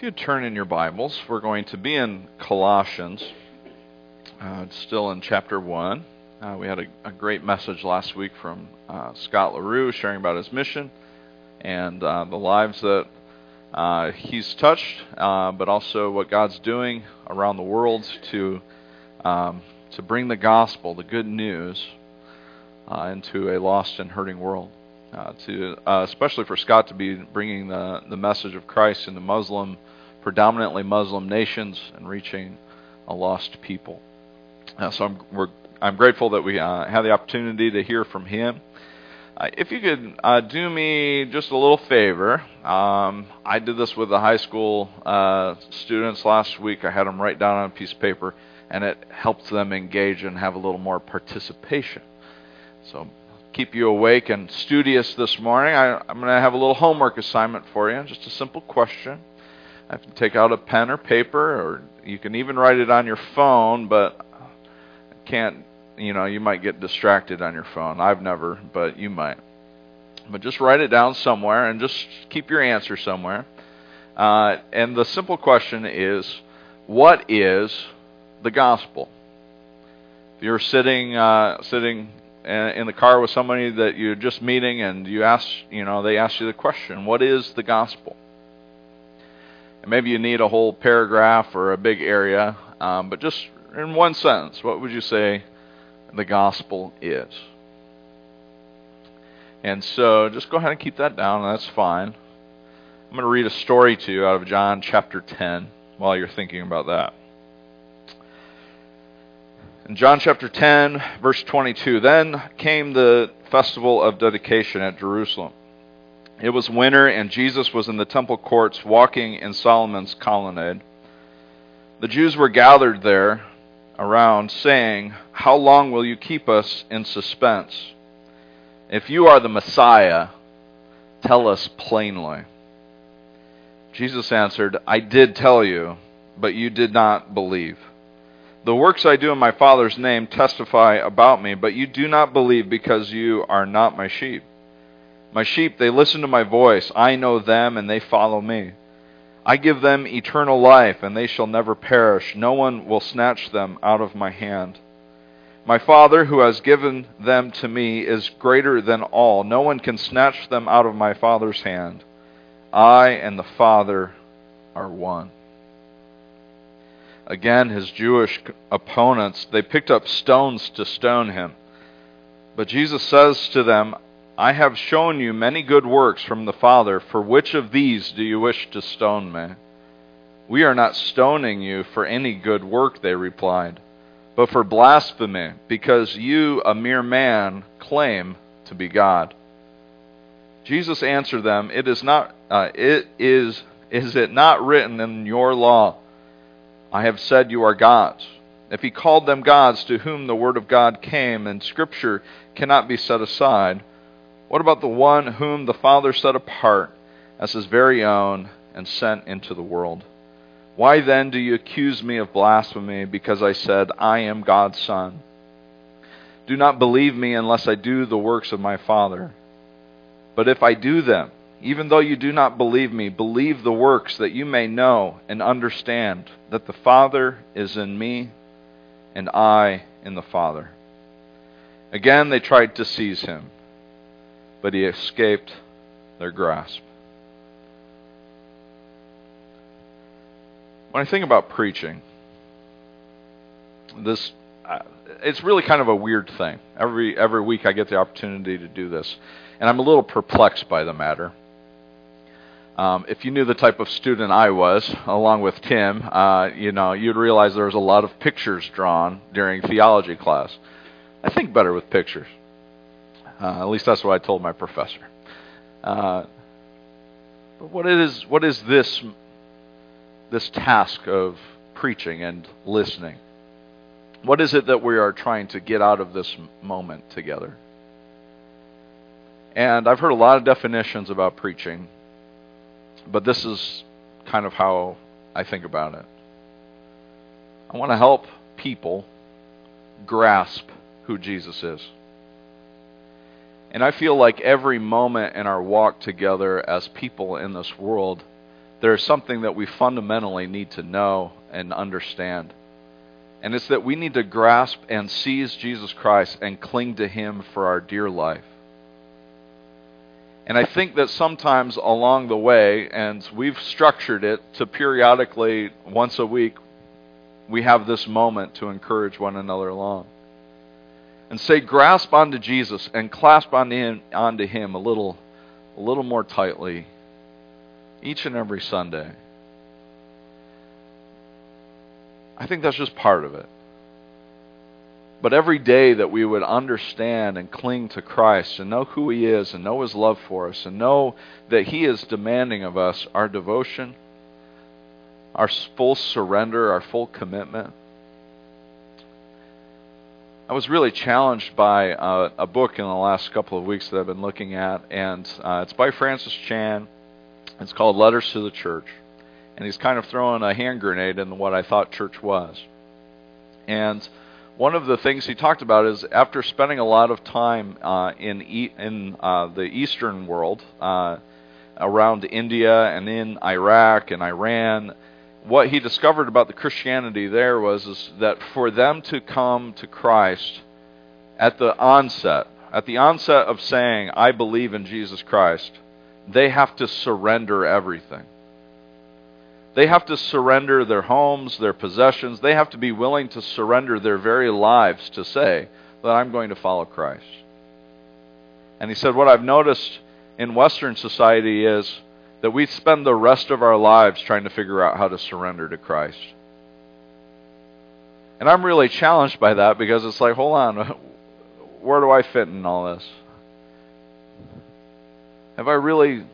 If you turn in your Bibles, we're going to be in Colossians, uh, still in chapter 1. Uh, we had a, a, great message last week from uh, Scott LaRue sharing about his mission and uh, the lives that uh, he's touched, uh, but also what God's doing around the world to, um, to bring the gospel, the good news, into a lost and hurting world. To especially for Scott to be bringing the the message of Christ in the Muslim predominantly Muslim nations and reaching a lost people. Uh, so I'm, I'm grateful that we uh, have the opportunity to hear from him. Uh, if you could uh, do me just a little favor, um, I did this with the high school uh, students last week. I had them write down on a piece of paper, and it helps them engage and have a little more participation. So keep you awake and studious this morning. I, I'm going to have a little homework assignment for you, just a simple question I have to take out a pen or paper, or you can even write it on your phone, but I can't, you know, you might get distracted on your phone. I've never, but you might. But just write it down somewhere and just keep your answer somewhere. Uh, and the simple question is, what is the gospel? If you're sitting uh, sitting in the car with somebody that you're just meeting, and you ask, you know, they ask you the question, "What is the gospel?" And maybe you need a whole paragraph or a big area, um, but just in one sentence, what would you say the gospel is? And so just go ahead and keep that down, that's fine. I'm going to read a story to you out of John chapter 10 while you're thinking about that. In John chapter 10, verse 22, then came the festival of dedication at Jerusalem. It was winter, and Jesus was in the temple courts walking in Solomon's colonnade. The Jews were gathered there around, saying, How long will you keep us in suspense? If you are the Messiah, tell us plainly. Jesus answered, I did tell you, but you did not believe. The works I do in my Father's name testify about me, but you do not believe because you are not my sheep. My sheep, they listen to my voice. I know them, and they follow me. I give them eternal life, and they shall never perish. No one will snatch them out of my hand. My Father, who has given them to me, is greater than all. No one can snatch them out of my Father's hand. I and the Father are one. Again, his Jewish opponents, they picked up stones to stone him. But Jesus says to them, I have shown you many good works from the Father. For which of these do you wish to stone me? We are not stoning you for any good work, they replied, but for blasphemy, because you, a mere man, claim to be God. Jesus answered them, It is not, uh, it is, is it not written in your law, I have said you are gods? If he called them gods to whom the word of God came, and Scripture cannot be set aside, what about the one whom the Father set apart as his very own and sent into the world? Why then do you accuse me of blasphemy because I said, I am God's Son? Do not believe me unless I do the works of my Father. But if I do them, even though you do not believe me, believe the works that you may know and understand that the Father is in me and I in the Father. Again, they tried to seize him but he escaped their grasp. When I think about preaching, this uh, it's really kind of a weird thing. Every every week I get the opportunity to do this, and I'm a little perplexed by the matter. Um, if you knew the type of student I was, along with Tim, uh, you know you'd realize there was a lot of pictures drawn during theology class. I think better with pictures. Uh, at least that's what I told my professor. Uh, what is what is this this task of preaching and listening? What is it that we are trying to get out of this moment together? And I've heard a lot of definitions about preaching, but this is kind of how I think about it. I want to help people grasp who Jesus is. And I feel like every moment in our walk together as people in this world, there's something that we fundamentally need to know and understand. And it's that we need to grasp and seize Jesus Christ and cling to Him for our dear life. And I think that sometimes along the way, and we've structured it to periodically, once a week, we have this moment to encourage one another along. And say, grasp onto Jesus and clasp onto him, onto him a little, a little more tightly each and every Sunday. I think that's just part of it. But every day that we would understand and cling to Christ and know who He is and know His love for us and know that He is demanding of us our devotion, our full surrender, our full commitment. I was really challenged by uh, a book in the last couple of weeks that I've been looking at, and uh, it's by Francis Chan. It's called Letters to the Church and he's kind of throwing a hand grenade in what I thought church was. And one of the things he talked about is after spending a lot of time uh, in e- in uh, the Eastern world, uh, around India and in Iraq and Iran, what he discovered about the Christianity there was is that for them to come to Christ at the onset, at the onset of saying, "I believe in Jesus Christ," they have to surrender everything. They have to surrender their homes, their possessions. They have to be willing to surrender their very lives to say that I'm going to follow Christ. And he said, What I've noticed in Western society is that we spend the rest of our lives trying to figure out how to surrender to Christ. And I'm really challenged by that because it's like, hold on, where do I fit in all this? Have I really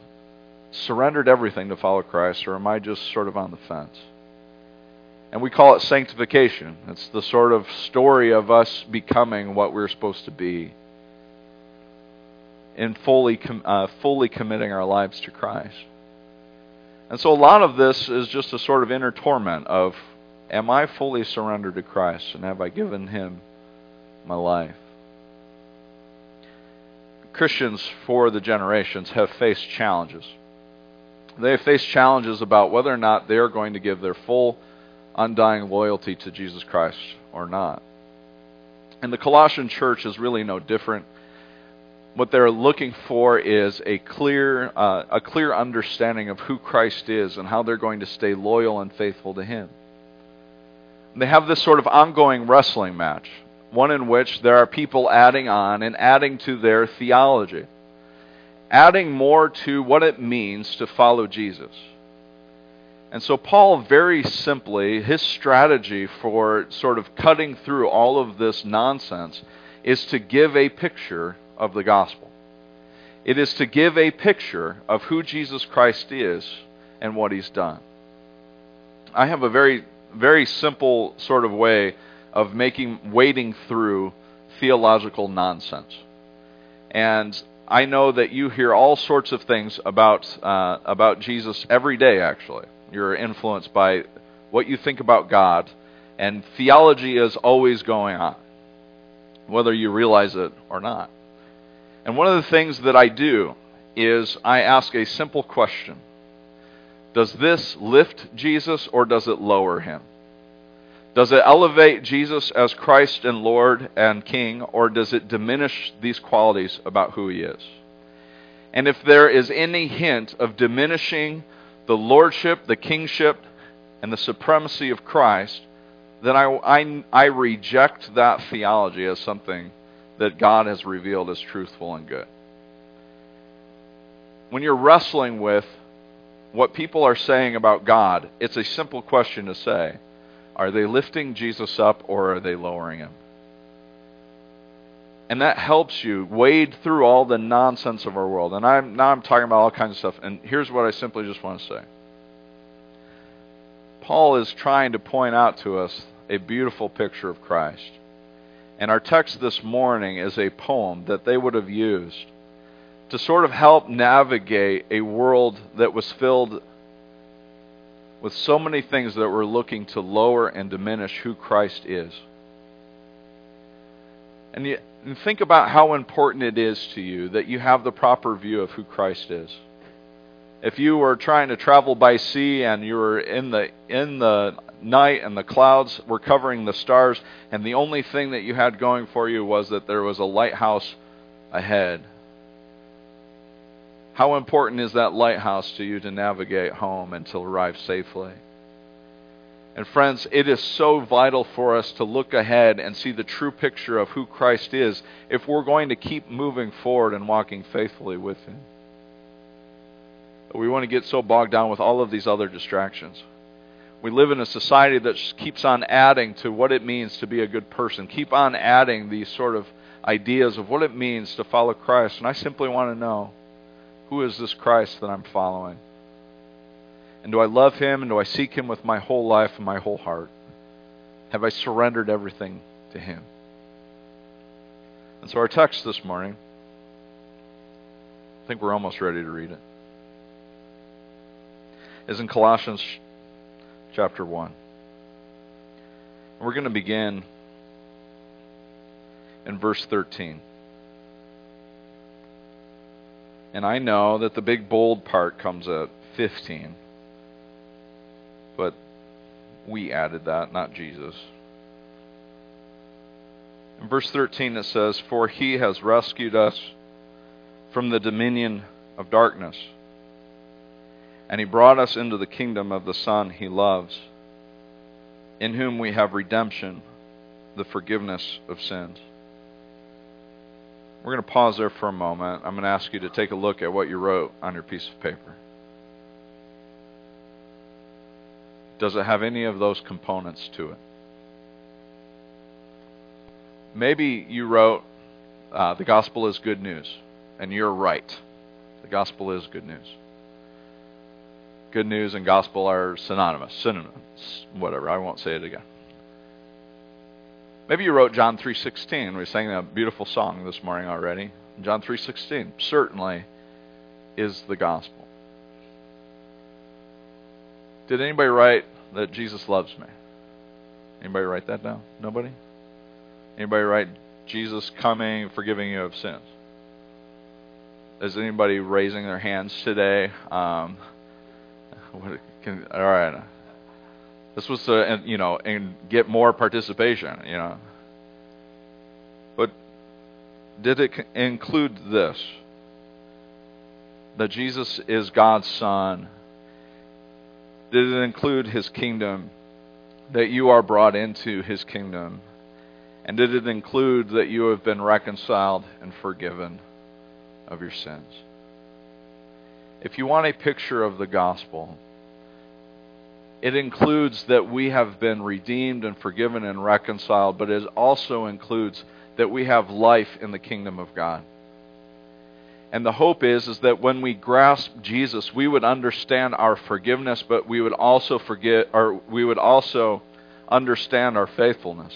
surrendered everything to follow Christ, or am I just sort of on the fence? And we call it sanctification. It's the sort of story of us becoming what we're supposed to be in fully, uh, fully committing our lives to Christ. And so a lot of this is just a sort of inner torment of, am I fully surrendered to Christ and have I given Him my life? Christians for the generations have faced challenges. They face challenges about whether or not they are going to give their full, undying loyalty to Jesus Christ or not. And the Colossian church is really no different. What they're looking for is a clear, uh, a clear understanding of who Christ is and how they're going to stay loyal and faithful to Him. And they have this sort of ongoing wrestling match, one in which there are people adding on and adding to their theology adding more to what it means to follow Jesus. And so, Paul, very simply, his strategy for sort of cutting through all of this nonsense is to give a picture of the gospel. It is to give a picture of who Jesus Christ is and what he's done. I have a very, very simple sort of way of making, wading through theological nonsense. And I know that you hear all sorts of things about uh, about Jesus every day. Actually, you're influenced by what you think about God, and theology is always going on, whether you realize it or not. And one of the things that I do is I ask a simple question: Does this lift Jesus or does it lower him? Does it elevate Jesus as Christ and Lord and King, or does it diminish these qualities about who he is? And if there is any hint of diminishing the lordship, the kingship, and the supremacy of Christ, then I, I, I reject that theology as something that God has revealed as truthful and good. When you're wrestling with what people are saying about God, it's a simple question to say are they lifting Jesus up or are they lowering him? And that helps you wade through all the nonsense of our world. And I'm, now I'm talking about all kinds of stuff. And here's what I simply just want to say Paul is trying to point out to us a beautiful picture of Christ. And our text this morning is a poem that they would have used to sort of help navigate a world that was filled with so many things that we're looking to lower and diminish who Christ is. And, you, and think about how important it is to you that you have the proper view of who Christ is. If you were trying to travel by sea and you were in the in the night and the clouds were covering the stars and the only thing that you had going for you was that there was a lighthouse ahead. How important is that lighthouse to you to navigate home and to arrive safely? And friends, it is so vital for us to look ahead and see the true picture of who Christ is if we're going to keep moving forward and walking faithfully with Him. We want to get so bogged down with all of these other distractions. We live in a society that keeps on adding to what it means to be a good person, keep on adding these sort of ideas of what it means to follow Christ. And I simply want to know who is this Christ that I'm following? And do I love him and do I seek him with my whole life and my whole heart? Have I surrendered everything to him? And so our text this morning, I think we're almost ready to read it, is in Colossians chapter 1. And We're going to begin in verse 13. And I know that the big bold part comes at 15 but we added that, not Jesus. In verse 13 it says, For he has rescued us from the dominion of darkness, and he brought us into the kingdom of the Son he loves, in whom we have redemption, the forgiveness of sins. We're going to pause there for a moment. I'm going to ask you to take a look at what you wrote on your piece of paper. Does it have any of those components to it? Maybe you wrote, uh, The gospel is good news, and you're right. The gospel is good news. Good news and gospel are synonymous, synonyms, whatever. I won't say it again. Maybe you wrote John 3:16. We sang a beautiful song this morning already. John 3:16 certainly is the gospel. Did anybody write that Jesus loves me? Anybody write that down? Nobody? Anybody write Jesus coming, forgiving you of sins? Is anybody raising their hands today? Um, what, can, all right. This was uh, to, you know, and get more participation, you know. But did it include this? That Jesus is God's Son did it include his kingdom? That you are brought into his kingdom? And did it include that you have been reconciled and forgiven of your sins? If you want a picture of the gospel, it includes that we have been redeemed and forgiven and reconciled, but it also includes that we have life in the kingdom of God. And the hope is is that when we grasp Jesus, we would understand our forgiveness, but we would also forget or we would also understand our faithfulness.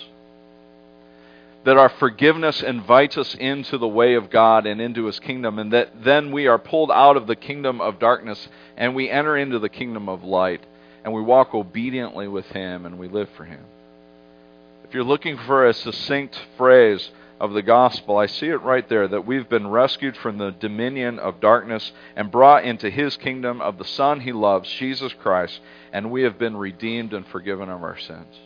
That our forgiveness invites us into the way of God and into his kingdom and that then we are pulled out of the kingdom of darkness and we enter into the kingdom of light and we walk obediently with him and we live for him. If you're looking for a succinct phrase, of the gospel, I see it right there that we've been rescued from the dominion of darkness and brought into his kingdom of the Son he loves, Jesus Christ, and we have been redeemed and forgiven of our sins.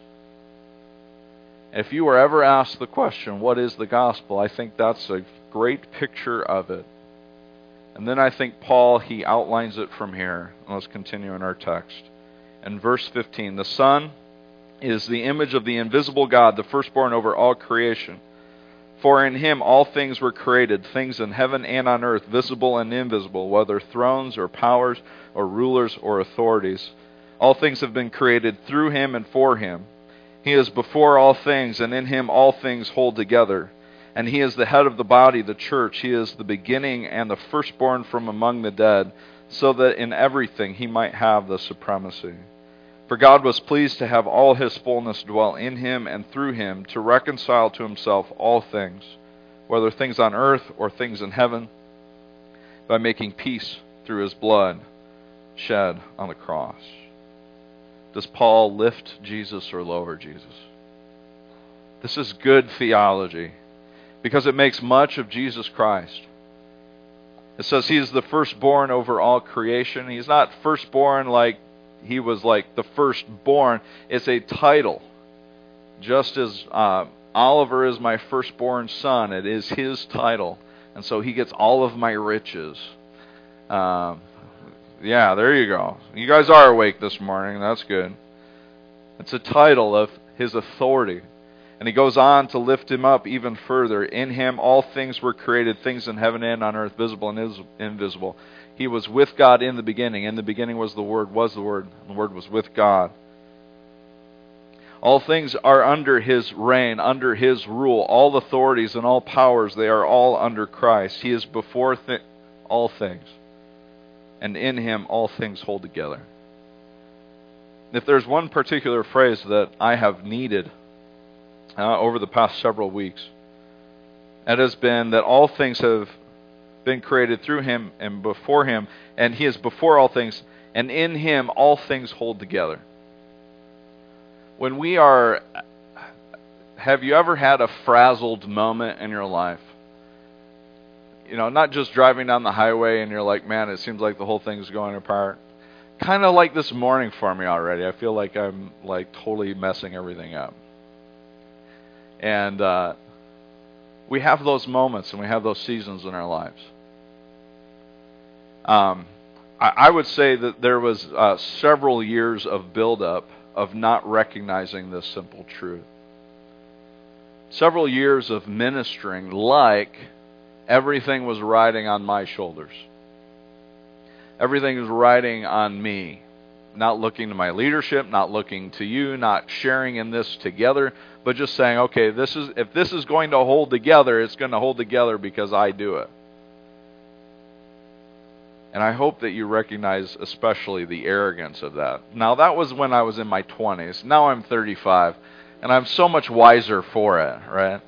If you were ever asked the question, what is the gospel? I think that's a great picture of it. And then I think Paul, he outlines it from here. Let's continue in our text. In verse 15, the Son is the image of the invisible God, the firstborn over all creation. For in him all things were created, things in heaven and on earth, visible and invisible, whether thrones or powers or rulers or authorities. All things have been created through him and for him. He is before all things, and in him all things hold together. And he is the head of the body, the church. He is the beginning and the firstborn from among the dead, so that in everything he might have the supremacy. For God was pleased to have all his fullness dwell in him and through him to reconcile to himself all things, whether things on earth or things in heaven, by making peace through his blood shed on the cross. Does Paul lift Jesus or lower Jesus? This is good theology because it makes much of Jesus Christ. It says he is the firstborn over all creation. He's not firstborn like he was like the firstborn. It's a title. Just as uh, Oliver is my firstborn son, it is his title. And so he gets all of my riches. Um, yeah, there you go. You guys are awake this morning. That's good. It's a title of his authority. And he goes on to lift him up even further. In him all things were created, things in heaven and on earth, visible and invisible. He was with God in the beginning. In the beginning was the Word, was the Word, and the Word was with God. All things are under his reign, under his rule. All authorities and all powers, they are all under Christ. He is before th- all things. And in him all things hold together. If there's one particular phrase that I have needed uh, over the past several weeks. It has been that all things have been created through him and before him, and he is before all things, and in him all things hold together. When we are, have you ever had a frazzled moment in your life? You know, not just driving down the highway and you're like, man, it seems like the whole thing's going apart. Kind of like this morning for me already. I feel like I'm like totally messing everything up. And uh, we have those moments and we have those seasons in our lives. Um, I, I, would say that there was uh, several years of buildup of not recognizing this simple truth. Several years of ministering like everything was riding on my shoulders. Everything was riding on me. Not looking to my leadership, not looking to you, not sharing in this together, but just saying, okay, this is if this is going to hold together, it's going to hold together because I do it. And I hope that you recognize especially the arrogance of that. Now, that was when I was in my 20s. Now I'm 35, and I'm so much wiser for it, right?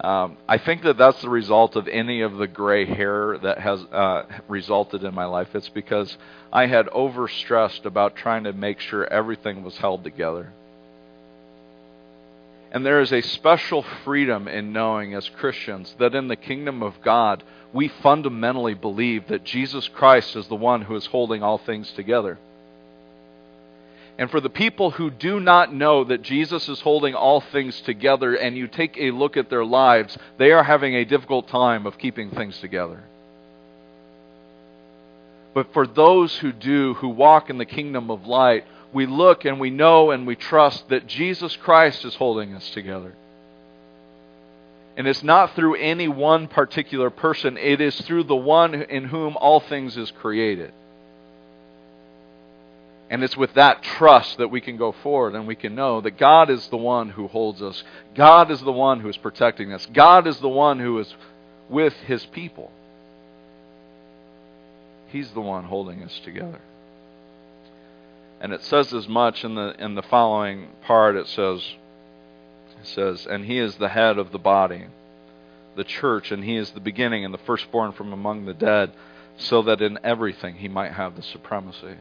Um, I think that that's the result of any of the gray hair that has uh, resulted in my life. It's because I had overstressed about trying to make sure everything was held together. And there is a special freedom in knowing as Christians that in the kingdom of God, we fundamentally believe that Jesus Christ is the one who is holding all things together. And for the people who do not know that Jesus is holding all things together, and you take a look at their lives, they are having a difficult time of keeping things together. But for those who do, who walk in the kingdom of light, we look and we know and we trust that Jesus Christ is holding us together. And it's not through any one particular person, it is through the one in whom all things is created. And it's with that trust that we can go forward and we can know that God is the one who holds us. God is the one who is protecting us. God is the one who is with his people. He's the one holding us together. And it says as much in the in the following part. It says it says and he is the head of the body the church and he is the beginning and the firstborn from among the dead so that in everything he might have the supremacy.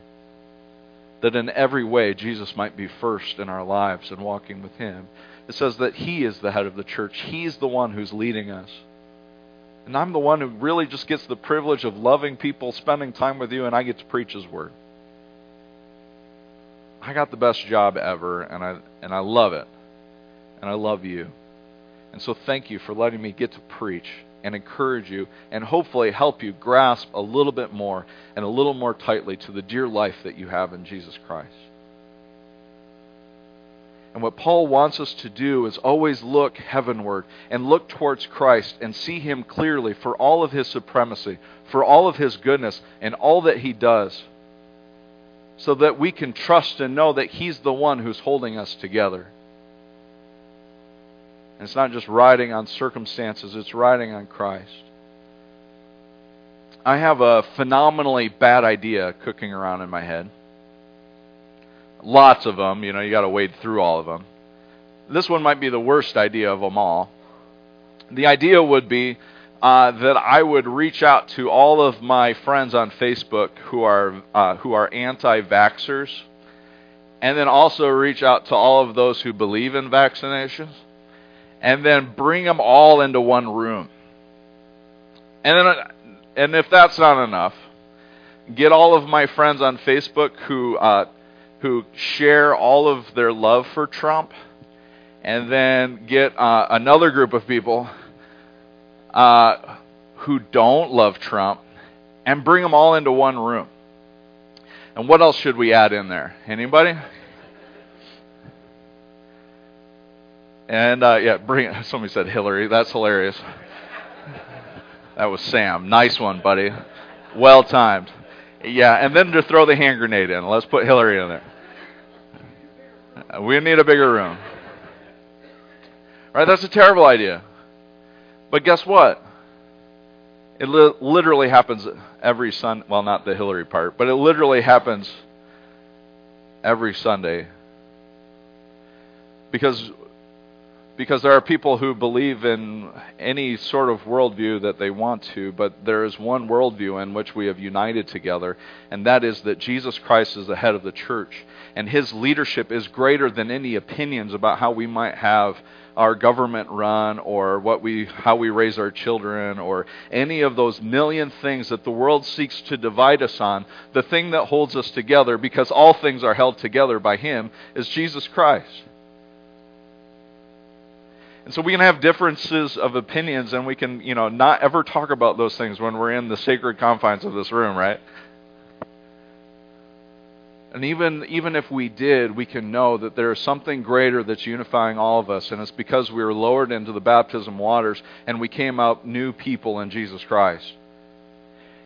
That in every way Jesus might be first in our lives and walking with him. It says that he is the head of the church. He's the one who's leading us. And I'm the one who really just gets the privilege of loving people spending time with you and I get to preach his word I got the best job ever, and I and I love it, and I love you, and so thank you for letting me get to preach and encourage you, and hopefully help you grasp a little bit more and a little more tightly to the dear life that you have in Jesus Christ. And what Paul wants us to do is always look heavenward and look towards Christ and see Him clearly for all of His supremacy, for all of His goodness, and all that He does so that we can trust and know that He's the one who's holding us together. And it's not just riding on circumstances, it's riding on Christ. I have a phenomenally bad idea cooking around in my head. Lots of them, you know, you got to wade through all of them. This one might be the worst idea of them all. The idea would be uh, that I would reach out to all of my friends on Facebook who are uh, who are anti-vaxxers, and then also reach out to all of those who believe in vaccinations, and then bring them all into one room, And then, and if that's not enough, get all of my friends on Facebook who uh, who share all of their love for Trump, and then get uh, another group of people uh, who don't love Trump, and bring them all into one room. And what else should we add in there? Anybody? And uh, yeah, bring. Somebody said Hillary. That's hilarious. That was Sam. Nice one, buddy. Well timed. Yeah, and then to throw the hand grenade in. Let's put Hillary in there. We need a bigger room. Right, that's a terrible idea. But guess what? It li- literally happens every Sunday. Well, not the Hillary part, but it literally happens every Sunday. Because because there are people who believe in any sort of worldview that they want to, but there is one worldview in which we have united together, and that is that Jesus Christ is the head of the church, and his leadership is greater than any opinions about how we might have our government run or what we how we raise our children or any of those million things that the world seeks to divide us on. The thing that holds us together because all things are held together by him is Jesus Christ and so we can have differences of opinions and we can, you know, not ever talk about those things when we're in the sacred confines of this room, right? And even even if we did, we can know that there is something greater that's unifying all of us, and it's because we were lowered into the baptism waters and we came out new people in Jesus Christ.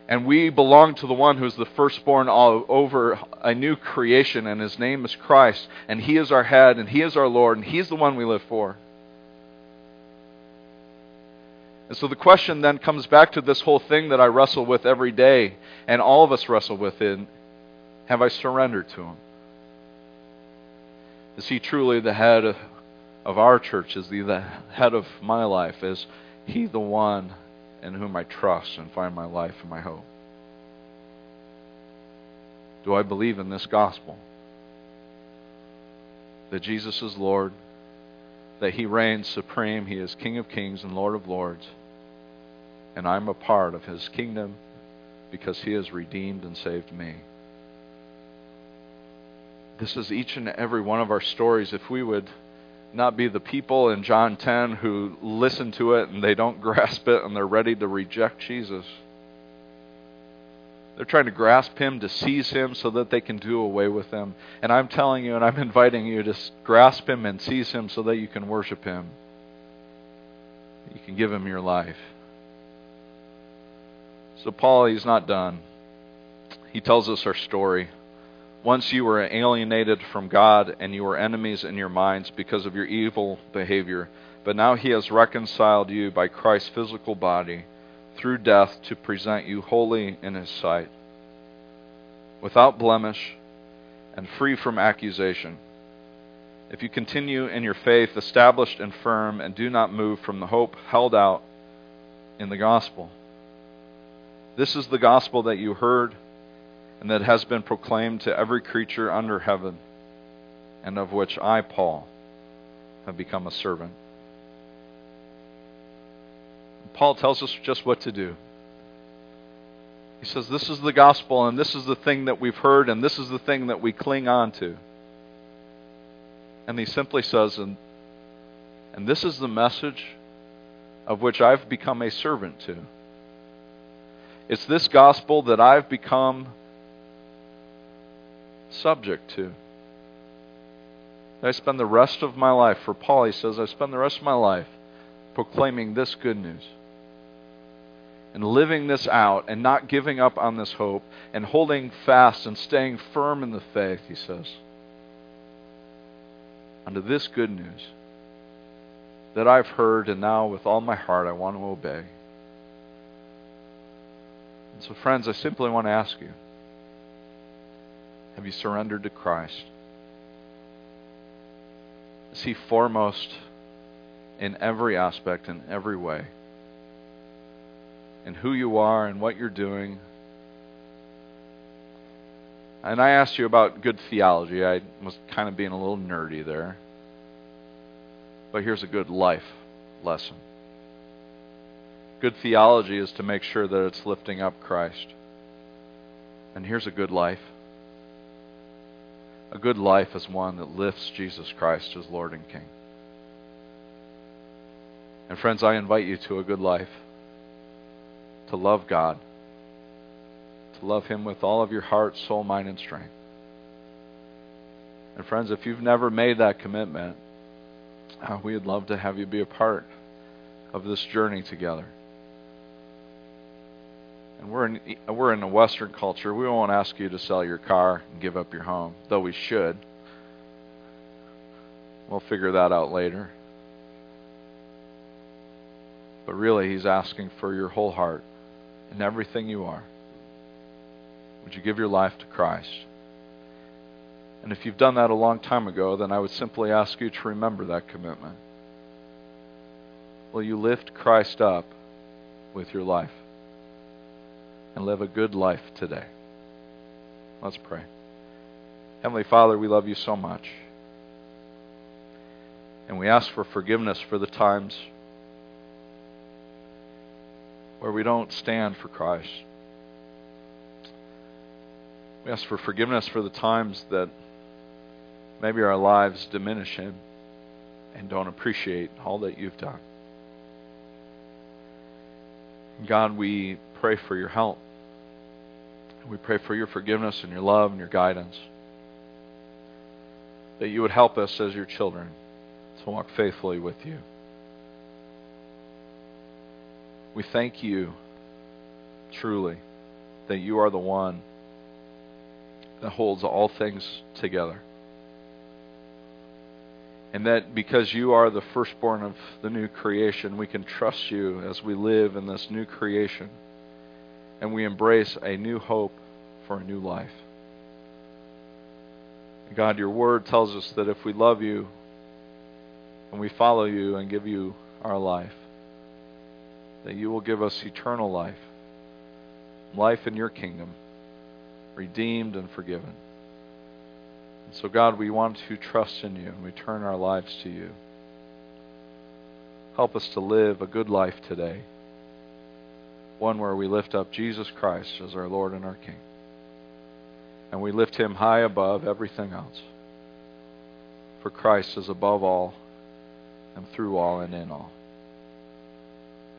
And we belong to the one who's the firstborn all over a new creation, and his name is Christ, and he is our head, and he is our Lord, and he's the one we live for. And so the question then comes back to this whole thing that I wrestle with every day, and all of us wrestle with in have I surrendered to Him? Is He truly the head of our church? Is He the head of my life? Is He the one in whom I trust and find my life and my hope? Do I believe in this gospel? That Jesus is Lord, that He reigns supreme, He is King of kings and Lord of lords and I'm a part of his kingdom because he has redeemed and saved me. This is each and every one of our stories. If we would not be the people in John 10 who listen to it and they don't grasp it and they're ready to reject Jesus. They're trying to grasp him, to seize him so that they can do away with him. And I'm telling you and I'm inviting you to grasp him and seize him so that you can worship him. You can give him your life. So, Paul, he's not done. He tells us our story. Once you were alienated from God and you were enemies in your minds because of your evil behavior, but now he has reconciled you by Christ's physical body through death to present you holy in his sight, without blemish and free from accusation. If you continue in your faith, established and firm, and do not move from the hope held out in the gospel. This is the gospel that you heard and that has been proclaimed to every creature under heaven, and of which I, Paul, have become a servant. Paul tells us just what to do. He says, This is the gospel, and this is the thing that we've heard, and this is the thing that we cling on to. And he simply says, And, and this is the message of which I've become a servant to. It's this gospel that I've become subject to. I spend the rest of my life, for Paul, he says, I spend the rest of my life proclaiming this good news and living this out and not giving up on this hope and holding fast and staying firm in the faith, he says, unto this good news that I've heard and now with all my heart I want to obey. So, friends, I simply want to ask you have you surrendered to Christ? Is He foremost in every aspect, in every way? In who you are and what you're doing? And I asked you about good theology. I was kind of being a little nerdy there. But here's a good life lesson Good theology is to make sure that it's lifting up Christ. And here's a good life. A good life is one that lifts Jesus Christ as Lord and King. And friends, I invite you to a good life. To love God. To love Him with all of your heart, soul, mind, and strength. And friends, if you've never made that commitment, uh, we would love to have you be a part of this journey together. And we're in, we're in a Western culture. We won't ask you to sell your car and give up your home, though we should. We'll figure that out later. But really, He's asking for your whole heart and everything you are. Would you give your life to Christ? And if you've done that a long time ago, then I would simply ask you to remember that commitment. Will you lift Christ up with your life and live a good life today? Let's pray. Heavenly Father, we love you so much. And we ask for forgiveness for the times where we don't stand for Christ. We ask for forgiveness for the times that maybe our lives diminish Him and don't appreciate all that you've done. God, we pray for your help. We pray for your forgiveness and your love and your guidance. That you would help us as your children to walk faithfully with you. We thank you truly that you are the one that holds all things together. And that because you are the firstborn of the new creation, we can trust you as we live in this new creation. And we embrace a new hope for a new life. God, your word tells us that if we love you and we follow you and give you our life, that you will give us eternal life, life in your kingdom, redeemed and forgiven. So, God, we want to trust in you and we turn our lives to you. Help us to live a good life today, one where we lift up Jesus Christ as our Lord and our King. And we lift him high above everything else. For Christ is above all and through all and in all.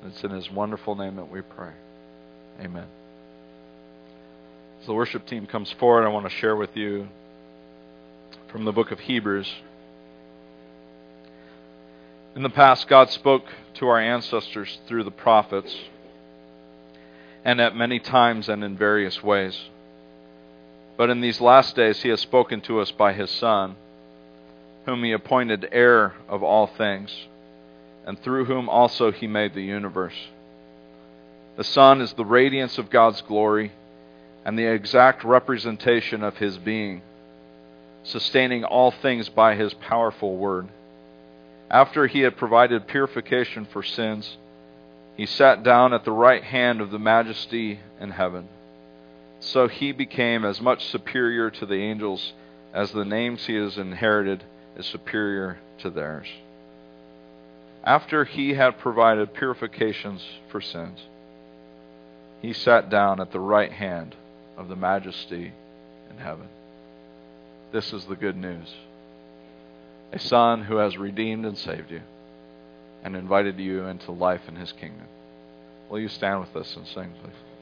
It's in his wonderful name that we pray. Amen. As the worship team comes forward, I want to share with you from the book of Hebrews. In the past, God spoke to our ancestors through the prophets, and at many times and in various ways. But in these last days, He has spoken to us by His Son, whom He appointed heir of all things, and through whom also He made the universe. The Son is the radiance of God's glory and the exact representation of His being sustaining all things by his powerful word. After he had provided purification for sins, he sat down at the right hand of the majesty in heaven. So he became as much superior to the angels as the names he has inherited is superior to theirs. After he had provided purifications for sins, he sat down at the right hand of the majesty in heaven. This is the good news. A son who has redeemed and saved you and invited you into life in his kingdom. Will you stand with us and sing, please?